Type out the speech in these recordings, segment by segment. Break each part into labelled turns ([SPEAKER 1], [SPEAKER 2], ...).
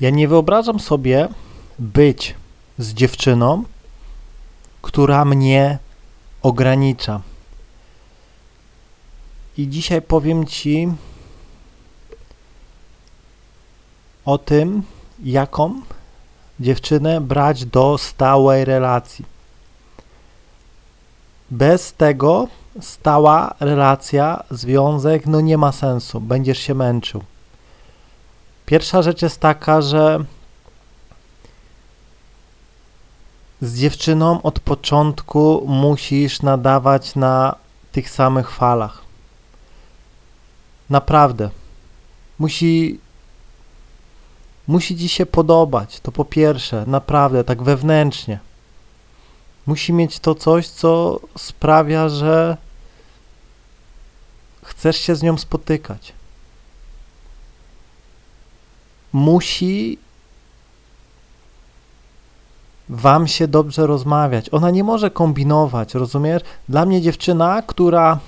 [SPEAKER 1] Ja nie wyobrażam sobie być z dziewczyną, która mnie ogranicza. I dzisiaj powiem Ci o tym, jaką dziewczynę brać do stałej relacji. Bez tego stała relacja, związek, no nie ma sensu, będziesz się męczył. Pierwsza rzecz jest taka, że z dziewczyną od początku musisz nadawać na tych samych falach. Naprawdę. Musi musi ci się podobać. To po pierwsze, naprawdę, tak wewnętrznie. Musi mieć to coś, co sprawia, że chcesz się z nią spotykać. Musi wam się dobrze rozmawiać. Ona nie może kombinować, rozumiesz? Dla mnie dziewczyna, która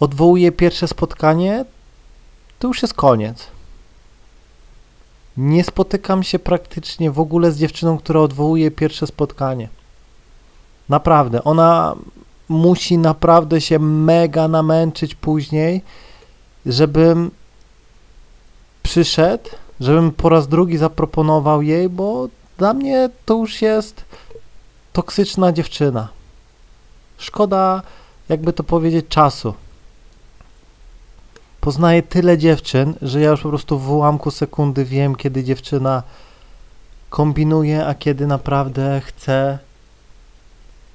[SPEAKER 1] odwołuje pierwsze spotkanie, to już jest koniec. Nie spotykam się praktycznie w ogóle z dziewczyną, która odwołuje pierwsze spotkanie. Naprawdę, ona musi naprawdę się mega namęczyć później, żebym przyszedł, żebym po raz drugi zaproponował jej, bo dla mnie to już jest toksyczna dziewczyna. Szkoda, jakby to powiedzieć, czasu. Poznaję tyle dziewczyn, że ja już po prostu w ułamku sekundy wiem, kiedy dziewczyna kombinuje, a kiedy naprawdę chce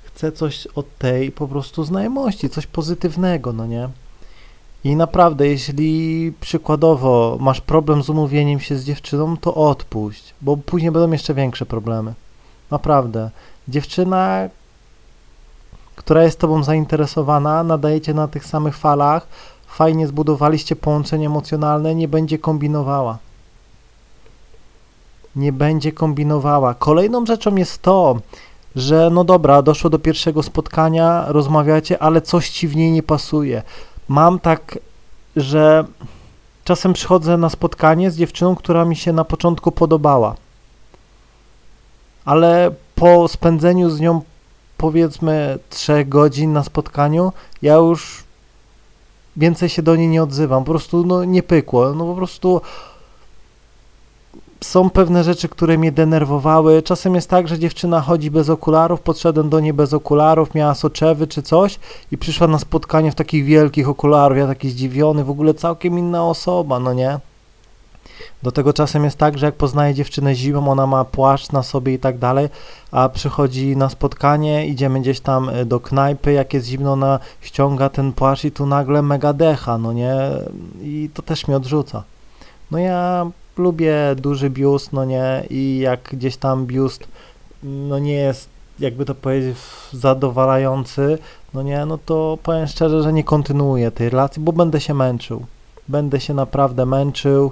[SPEAKER 1] chce coś od tej po prostu znajomości, coś pozytywnego, no nie? I naprawdę, jeśli przykładowo masz problem z umówieniem się z dziewczyną, to odpuść, bo później będą jeszcze większe problemy. Naprawdę. Dziewczyna, która jest tobą zainteresowana, nadajecie na tych samych falach, fajnie zbudowaliście połączenie emocjonalne, nie będzie kombinowała. Nie będzie kombinowała. Kolejną rzeczą jest to, że no dobra, doszło do pierwszego spotkania, rozmawiacie, ale coś ci w niej nie pasuje. Mam tak, że czasem przychodzę na spotkanie z dziewczyną, która mi się na początku podobała, ale po spędzeniu z nią powiedzmy trzech godzin na spotkaniu, ja już więcej się do niej nie odzywam, po prostu no nie pykło, no po prostu są pewne rzeczy, które mnie denerwowały. Czasem jest tak, że dziewczyna chodzi bez okularów, podszedłem do niej bez okularów, miała soczewy czy coś i przyszła na spotkanie w takich wielkich okularów, ja taki zdziwiony, w ogóle całkiem inna osoba, no nie? Do tego czasem jest tak, że jak poznaje dziewczynę zimą, ona ma płaszcz na sobie i tak dalej, a przychodzi na spotkanie, idziemy gdzieś tam e, do knajpy, jak jest zimno, ona ściąga ten płaszcz i tu nagle mega decha, no nie? I to też mnie odrzuca. No ja lubię duży biust, no nie, i jak gdzieś tam biust, no nie jest, jakby to powiedzieć, zadowalający, no nie, no to powiem szczerze, że nie kontynuuję tej relacji, bo będę się męczył. Będę się naprawdę męczył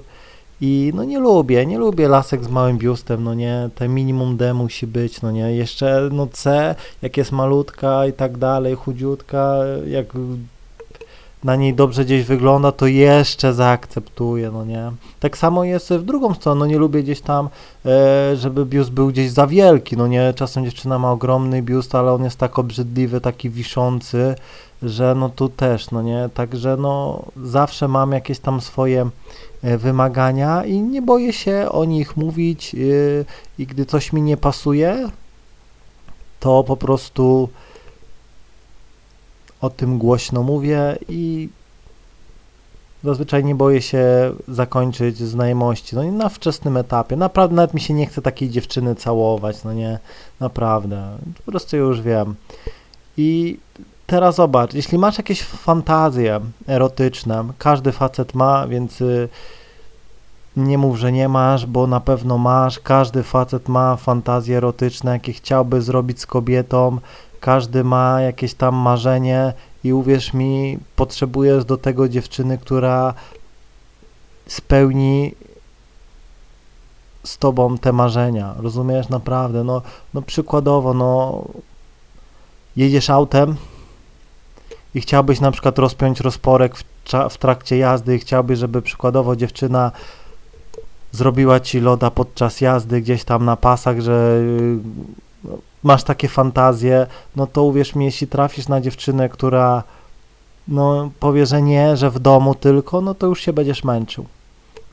[SPEAKER 1] i no nie lubię, nie lubię lasek z małym biustem, no nie, te minimum D musi być, no nie, jeszcze no C, jak jest malutka i tak dalej, chudziutka, jak na niej dobrze gdzieś wygląda, to jeszcze zaakceptuję, no nie. Tak samo jest w drugą stronę, no nie lubię gdzieś tam, e, żeby biust był gdzieś za wielki, no nie, czasem dziewczyna ma ogromny biust, ale on jest tak obrzydliwy, taki wiszący, że no tu też, no nie, także no zawsze mam jakieś tam swoje e, wymagania i nie boję się o nich mówić e, i gdy coś mi nie pasuje, to po prostu o tym głośno mówię i zazwyczaj nie boję się zakończyć znajomości, no nie na wczesnym etapie, naprawdę nawet mi się nie chce takiej dziewczyny całować, no nie, naprawdę, po prostu już wiem. I teraz zobacz, jeśli masz jakieś fantazje erotyczne, każdy facet ma, więc y, nie mów, że nie masz, bo na pewno masz, każdy facet ma fantazje erotyczne, jakie chciałby zrobić z kobietą, każdy ma jakieś tam marzenie i uwierz mi, potrzebujesz do tego dziewczyny, która spełni z tobą te marzenia, rozumiesz? Naprawdę, no, no przykładowo, no jedziesz autem i chciałbyś na przykład rozpiąć rozporek w, w trakcie jazdy i chciałbyś, żeby przykładowo dziewczyna zrobiła ci loda podczas jazdy gdzieś tam na pasach, że masz takie fantazje, no to uwierz mi, jeśli trafisz na dziewczynę, która no powie, że nie, że w domu tylko, no to już się będziesz męczył.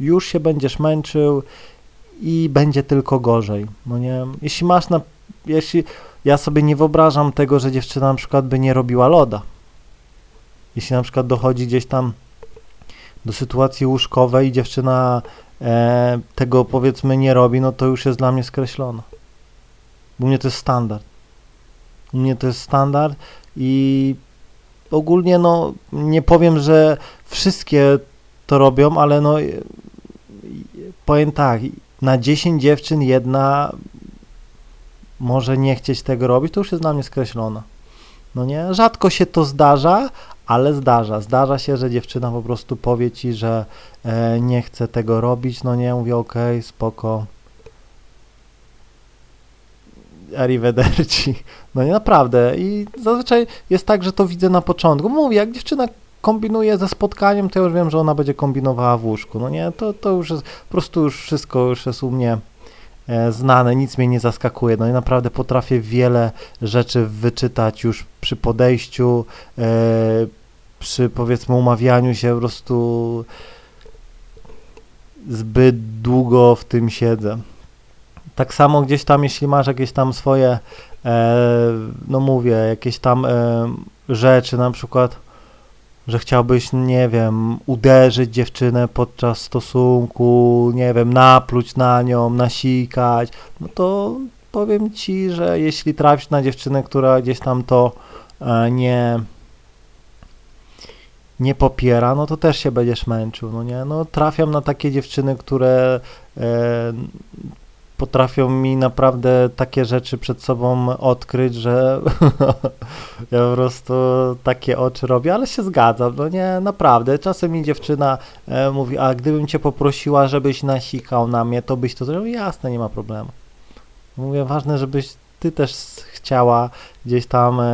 [SPEAKER 1] Już się będziesz męczył i będzie tylko gorzej. No nie, jeśli masz na, jeśli ja sobie nie wyobrażam tego, że dziewczyna na przykład by nie robiła loda. Jeśli na przykład dochodzi gdzieś tam do sytuacji łóżkowej i dziewczyna e, tego powiedzmy nie robi, no to już jest dla mnie skreślona. U mnie to jest standard. U mnie to jest standard i ogólnie no nie powiem, że wszystkie to robią, ale no powiem tak, na 10 dziewczyn jedna może nie chcieć tego robić, to już jest dla mnie skreślona. No nie? Rzadko się to zdarza, ale zdarza. Zdarza się, że dziewczyna po prostu powie ci, że e, nie chce tego robić, no nie, mówię okej, okay, spoko. Arrivederci. No nie, naprawdę. I zazwyczaj jest tak, że to widzę na początku. Mówię, jak dziewczyna kombinuje ze spotkaniem, to ja już wiem, że ona będzie kombinowała w łóżku. No nie, to, to już jest, po prostu już wszystko już jest u mnie e, znane, nic mnie nie zaskakuje. No i naprawdę potrafię wiele rzeczy wyczytać już przy podejściu, e, przy powiedzmy umawianiu się, po prostu zbyt długo w tym siedzę. Tak samo gdzieś tam, jeśli masz jakieś tam swoje, e, no mówię, jakieś tam e, rzeczy, na przykład, że chciałbyś, nie wiem, uderzyć dziewczynę podczas stosunku, nie wiem, napluć na nią, nasikać, no to powiem ci, że jeśli trafisz na dziewczynę, która gdzieś tam to e, nie nie popiera, no to też się będziesz męczył, no nie? No trafiam na takie dziewczyny, które e, potrafią mi naprawdę takie rzeczy przed sobą odkryć, że ja po prostu takie oczy robię, ale się zgadzam, no nie, naprawdę. Czasem mi dziewczyna e, mówi, a gdybym cię poprosiła, żebyś nasikał na mnie, to byś to zrobił? Jasne, nie ma problemu. Mówię, ważne, żebyś ty też chciała gdzieś tam e,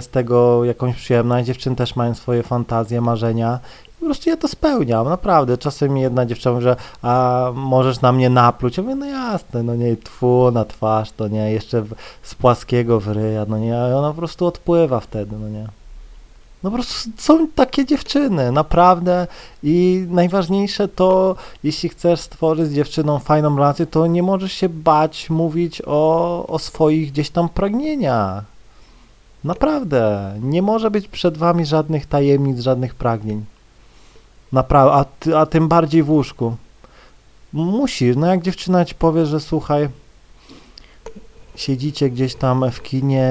[SPEAKER 1] z tego jakąś przyjemność. Dziewczyny też mają swoje fantazje, marzenia po prostu ja to spełniam, naprawdę. Czasem jedna dziewczyna mówi, że a możesz na mnie napluć. Ja mówię, no jasne, no nie, tfu na twarz, to nie, jeszcze w, z płaskiego w ryja, no nie, ona po prostu odpływa wtedy, no nie. No po prostu są takie dziewczyny, naprawdę. I najważniejsze to, jeśli chcesz stworzyć z dziewczyną fajną relację, to nie możesz się bać mówić o, o swoich gdzieś tam pragnieniach. Naprawdę. Nie może być przed wami żadnych tajemnic, żadnych pragnień. Naprawdę, a, ty, a tym bardziej w łóżku. Musisz, no jak dziewczyna ci powie, że słuchaj, siedzicie gdzieś tam w kinie,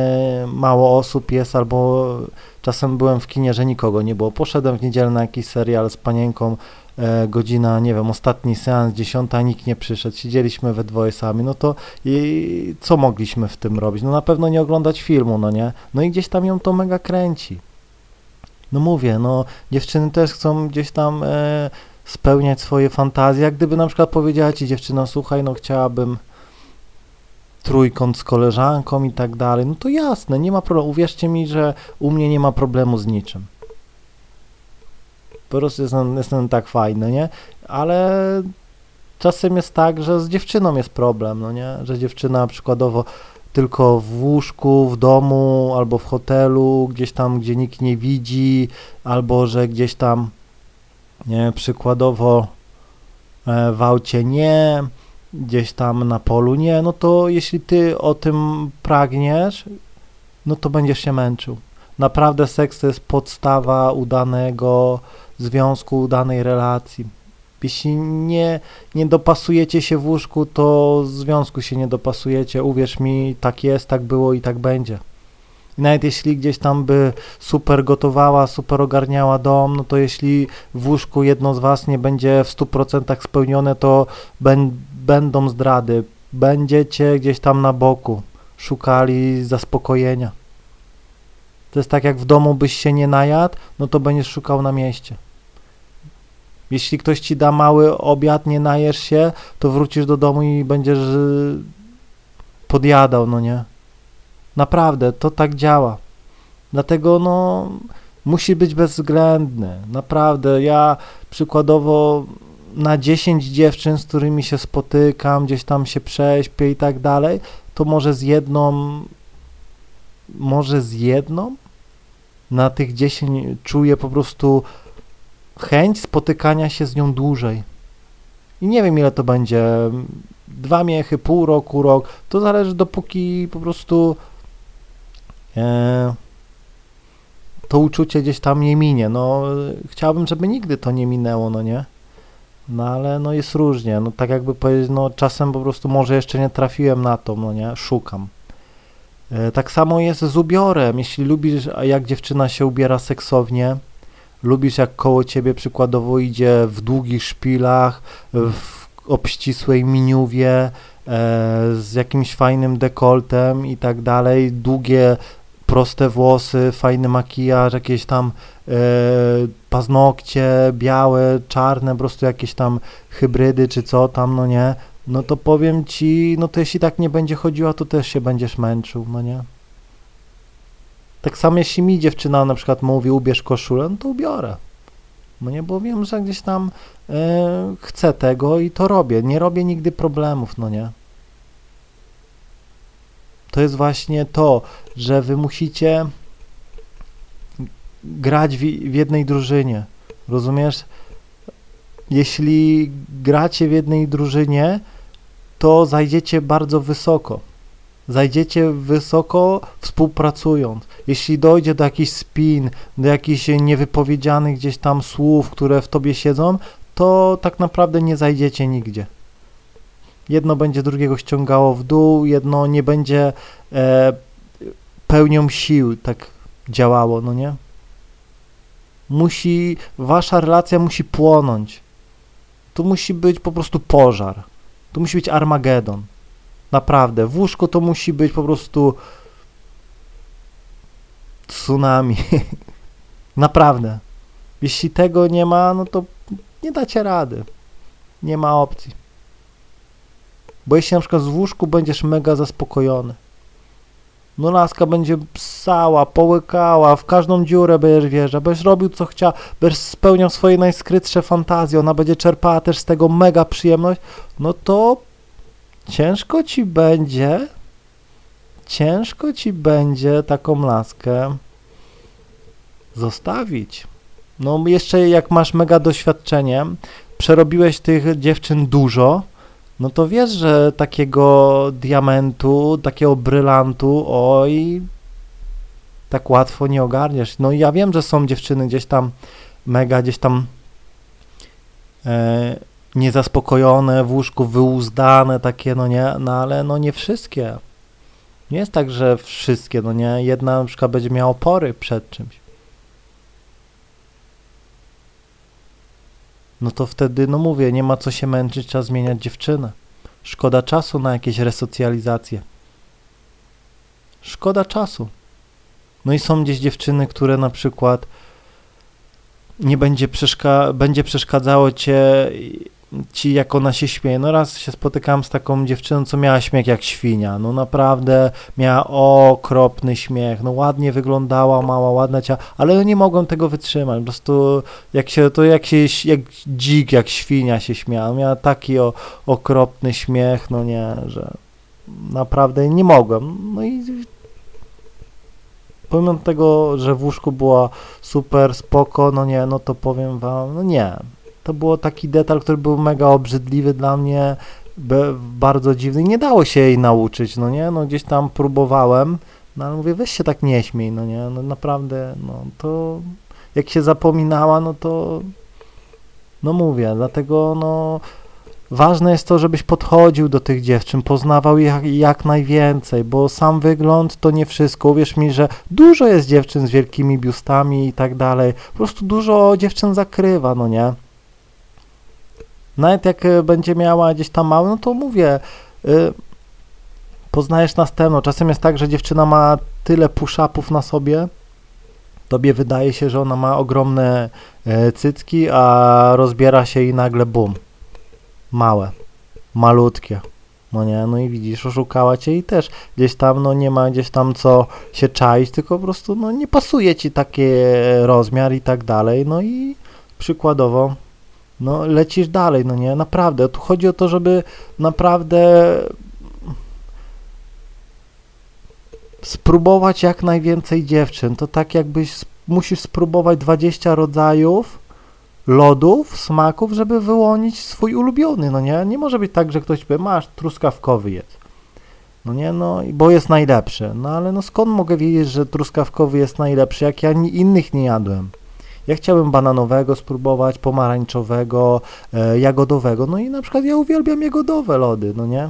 [SPEAKER 1] mało osób jest, albo czasem byłem w kinie, że nikogo nie było. Poszedłem w niedzielę na jakiś serial z panienką, e, godzina, nie wiem, ostatni seans, dziesiąta, nikt nie przyszedł, siedzieliśmy we dwoje sami, no to i co mogliśmy w tym robić? No na pewno nie oglądać filmu, no nie? No i gdzieś tam ją to mega kręci. No mówię, no dziewczyny też chcą gdzieś tam e, spełniać swoje fantazje. Jak gdyby na przykład powiedziała ci dziewczyna, słuchaj, no chciałabym trójkąt z koleżanką i tak dalej, no to jasne, nie ma problemu. Uwierzcie mi, że u mnie nie ma problemu z niczym. Po prostu jestem, jestem tak fajny, nie? Ale czasem jest tak, że z dziewczyną jest problem, no nie? Że dziewczyna przykładowo tylko w łóżku, w domu albo w hotelu, gdzieś tam, gdzie nikt nie widzi, albo że gdzieś tam nie, przykładowo e, w aucie nie, gdzieś tam na polu nie, no to jeśli ty o tym pragniesz, no to będziesz się męczył. Naprawdę seks to jest podstawa udanego związku, udanej relacji. Jeśli nie, nie dopasujecie się w łóżku, to związku się nie dopasujecie. Uwierz mi, tak jest, tak było i tak będzie. I nawet jeśli gdzieś tam by super gotowała, super ogarniała dom, no to jeśli w łóżku jedno z was nie będzie w 100% spełnione, to ben, będą zdrady. Będziecie gdzieś tam na boku szukali zaspokojenia. To jest tak jak w domu byś się nie najadł, no to będziesz szukał na mieście. Jeśli ktoś ci da mały obiad, nie najesz się, to wrócisz do domu i będziesz y, podjadał, no nie? Naprawdę, to tak działa. Dlatego, no, musi być bezwzględny. Naprawdę, ja przykładowo na 10 dziewczyn, z którymi się spotykam, gdzieś tam się prześpię i tak dalej, to może z jedną, może z jedną na tych 10 czuję po prostu chęć spotykania się z nią dłużej. I nie wiem ile to będzie, dwa miechy, pół roku, rok, to zależy dopóki po prostu e, to uczucie gdzieś tam nie minie. No, chciałbym, żeby nigdy to nie minęło, no nie? No ale no jest różnie, no tak jakby powiedzieć, no czasem po prostu może jeszcze nie trafiłem na to, no nie, szukam. E, tak samo jest z ubiorem, jeśli lubisz, jak dziewczyna się ubiera seksownie, lubisz jak koło ciebie przykładowo idzie w długich szpilach, w obścisłej miniuwie, e, z jakimś fajnym dekoltem i tak dalej, długie proste włosy, fajny makijaż, jakieś tam e, paznokcie białe, czarne, po prostu jakieś tam hybrydy czy co tam, no nie, no to powiem ci, no to jeśli tak nie będzie chodziła, to też się będziesz męczył, no nie. Tak samo jeśli mi dziewczyna na przykład mówi ubierz koszulę, no to ubiorę. No nie, bo wiem, że gdzieś tam e, chcę tego i to robię. Nie robię nigdy problemów, no nie. To jest właśnie to, że wy musicie grać w, w jednej drużynie. Rozumiesz? Jeśli gracie w jednej drużynie, to zajdziecie bardzo wysoko. Zajdziecie wysoko współpracując. Jeśli dojdzie do jakichś spin, do jakichś niewypowiedzianych gdzieś tam słów, które w tobie siedzą, to tak naprawdę nie zajdziecie nigdzie. Jedno będzie drugiego ściągało w dół, jedno nie będzie e, pełnią sił tak działało, no nie? Musi, wasza relacja musi płonąć. Tu musi być po prostu pożar. Tu musi być Armagedon. Naprawdę. W łóżku to musi być po prostu tsunami. Naprawdę. Jeśli tego nie ma, no to nie dacie rady. Nie ma opcji. Bo jeśli na przykład z łóżku będziesz mega zaspokojony, no laska będzie psała, połykała, w każdą dziurę będziesz wjeżdżał, będziesz robił co chciał, będziesz spełniał swoje najskrytsze fantazje, ona będzie czerpała też z tego mega przyjemność, no to ciężko ci będzie, ciężko ci będzie taką laskę zostawić. No jeszcze jak masz mega doświadczenie, przerobiłeś tych dziewczyn dużo, no to wiesz, że takiego diamentu, takiego brylantu, oj, tak łatwo nie ogarniesz. No ja wiem, że są dziewczyny gdzieś tam mega, gdzieś tam e, niezaspokojone, w łóżku wyuzdane, takie, no nie, no ale no nie wszystkie. Nie jest tak, że wszystkie, no nie, jedna na przykład będzie miała opory przed czymś. no to wtedy, no mówię, nie ma co się męczyć, trzeba zmieniać dziewczynę. Szkoda czasu na jakieś resocjalizacje. Szkoda czasu. No i są gdzieś dziewczyny, które na przykład nie będzie, przeszka będzie przeszkadzało cię ci, jak ona się śmieje. No raz się spotykałem z taką dziewczyną, co miała śmiech jak świnia. No naprawdę miała okropny śmiech. No ładnie wyglądała, mała, ładna ciała, ale ja nie mogłem tego wytrzymać. Po prostu jak się, to jak się, jak dzik, jak świnia się śmiała. Miała taki o, okropny śmiech, no nie, że naprawdę nie mogłem. No i pomimo tego, że w łóżku była super spoko, no nie, no to powiem wam, no nie, to było taki detal, który był mega obrzydliwy dla mnie, bardzo dziwny. Nie dało się jej nauczyć, no nie? No gdzieś tam próbowałem, no ale mówię, weź się tak nie śmiej, no nie? No naprawdę, no to jak się zapominała, no to no mówię, dlatego no ważne jest to, żebyś podchodził do tych dziewczyn, poznawał ich jak, jak najwięcej, bo sam wygląd to nie wszystko. Uwierz mi, że dużo jest dziewczyn z wielkimi biustami i tak dalej. Po prostu dużo dziewczyn zakrywa, no nie? Nawet jak e, będzie miała gdzieś tam mały, no to mówię, y, poznajesz następną. Czasem jest tak, że dziewczyna ma tyle push-upów na sobie, tobie wydaje się, że ona ma ogromne y, cycki, a rozbiera się i nagle bum. Małe, malutkie. No nie, no i widzisz, oszukała cię i też gdzieś tam, no nie ma gdzieś tam co się czaić, tylko po prostu, no nie pasuje ci taki rozmiar i tak dalej, no i przykładowo no lecisz dalej, no nie, naprawdę, tu chodzi o to, żeby naprawdę spróbować jak najwięcej dziewczyn, to tak jakbyś musisz spróbować 20 rodzajów lodów, smaków, żeby wyłonić swój ulubiony, no nie, nie może być tak, że ktoś powie, masz truskawkowy jedz, no nie, no, bo jest najlepszy, no ale no skąd mogę wiedzieć, że truskawkowy jest najlepszy, jak ja innych nie jadłem? Ja chciałem bananowego spróbować, pomarańczowego, e, jagodowego, no i na przykład ja uwielbiam jagodowe lody, no nie?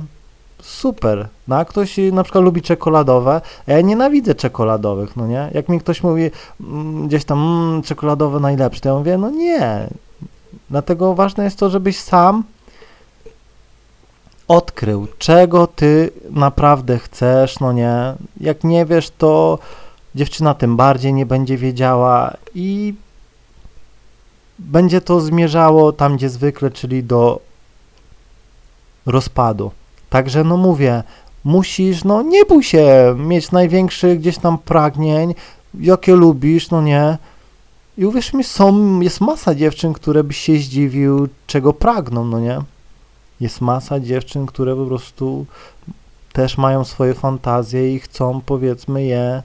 [SPEAKER 1] Super. No a ktoś y, na przykład lubi czekoladowe, a ja nienawidzę czekoladowych, no nie? Jak mi ktoś mówi mm, gdzieś tam mm, czekoladowe najlepsze, to ja mówię, no nie. Dlatego ważne jest to, żebyś sam odkrył, czego ty naprawdę chcesz, no nie? Jak nie wiesz, to dziewczyna tym bardziej nie będzie wiedziała i będzie to zmierzało tam, gdzie zwykle, czyli do rozpadu. Także no mówię, musisz, no nie bój się mieć największych gdzieś tam pragnień, jakie lubisz, no nie. I uwierz mi, są, jest masa dziewczyn, które byś się zdziwił, czego pragną, no nie. Jest masa dziewczyn, które po prostu też mają swoje fantazje i chcą, powiedzmy, je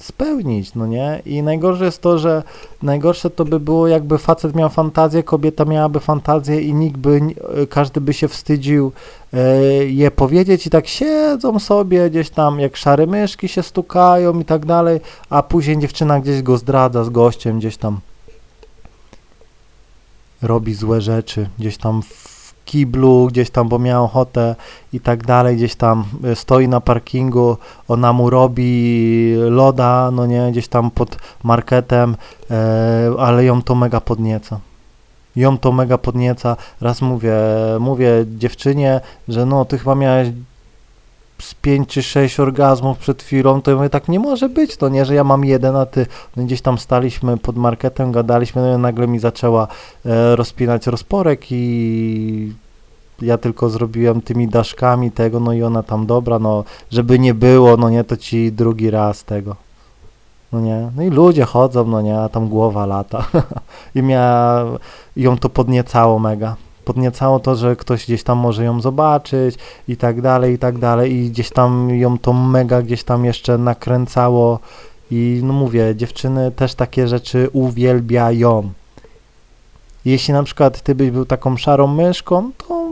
[SPEAKER 1] spełnić, no nie? I najgorsze jest to, że najgorsze to by było, jakby facet miał fantazję, kobieta miałaby fantazję i nikt by, nie- każdy by się wstydził e, je powiedzieć i tak siedzą sobie gdzieś tam, jak szare myszki się stukają i tak dalej, a później dziewczyna gdzieś go zdradza z gościem, gdzieś tam robi złe rzeczy, gdzieś tam kiblu, gdzieś tam, bo miała ochotę i tak dalej, gdzieś tam e, stoi na parkingu, ona mu robi loda, no nie, gdzieś tam pod marketem, e, ale ją to mega podnieca. Ją to mega podnieca. Raz mówię, mówię dziewczynie, że no, ty chyba miałeś z 5 czy 6 orgazmów przed chwilą, to ja mówię, tak nie może być, to nie, że ja mam jeden, a ty, no gdzieś tam staliśmy pod marketem, gadaliśmy, no i nagle mi zaczęła e, rozpinać rozporek i ja tylko zrobiłem tymi daszkami tego, no i ona tam dobra, no żeby nie było, no nie, to ci drugi raz tego. No nie, no i ludzie chodzą, no nie, a tam głowa lata. I miała, ją to podniecało mega. Podniecało to, że ktoś gdzieś tam może ją zobaczyć i tak dalej, i tak dalej. I gdzieś tam ją to mega gdzieś tam jeszcze nakręcało. I no mówię, dziewczyny też takie rzeczy uwielbiają. Jeśli na przykład ty byś był taką szarą myszką, to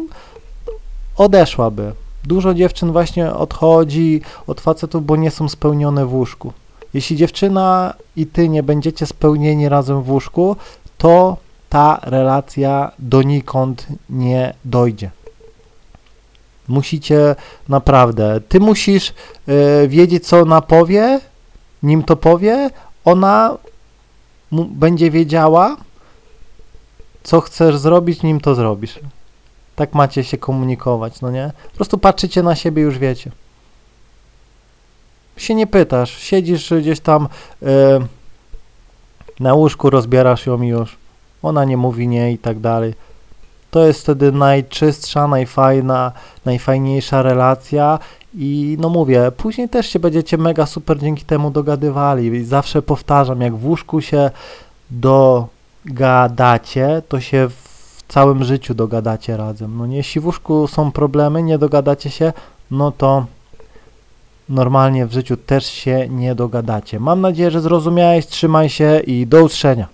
[SPEAKER 1] odeszłaby. Dużo dziewczyn właśnie odchodzi od facetów, bo nie są spełnione w łóżku. Jeśli dziewczyna i ty nie będziecie spełnieni razem w łóżku, to ta relacja donikąd nie dojdzie. Musicie naprawdę, ty musisz y, wiedzieć, co ona powie, nim to powie, ona będzie wiedziała, co chcesz zrobić, nim to zrobisz. Tak macie się komunikować, no nie? Po prostu patrzycie na siebie, już wiecie. Się nie pytasz, siedzisz gdzieś tam y, na łóżku, rozbierasz ją i już. Ona nie mówi nie i tak dalej. To jest wtedy najczystsza, najfajna, najfajniejsza relacja i no mówię, później też się będziecie mega super dzięki temu dogadywali. I zawsze powtarzam, jak w łóżku się dogadacie, to się w całym życiu dogadacie razem. No nie, jeśli w łóżku są problemy, nie dogadacie się, no to normalnie w życiu też się nie dogadacie. Mam nadzieję, że zrozumiałeś, trzymaj się i do usłyszenia.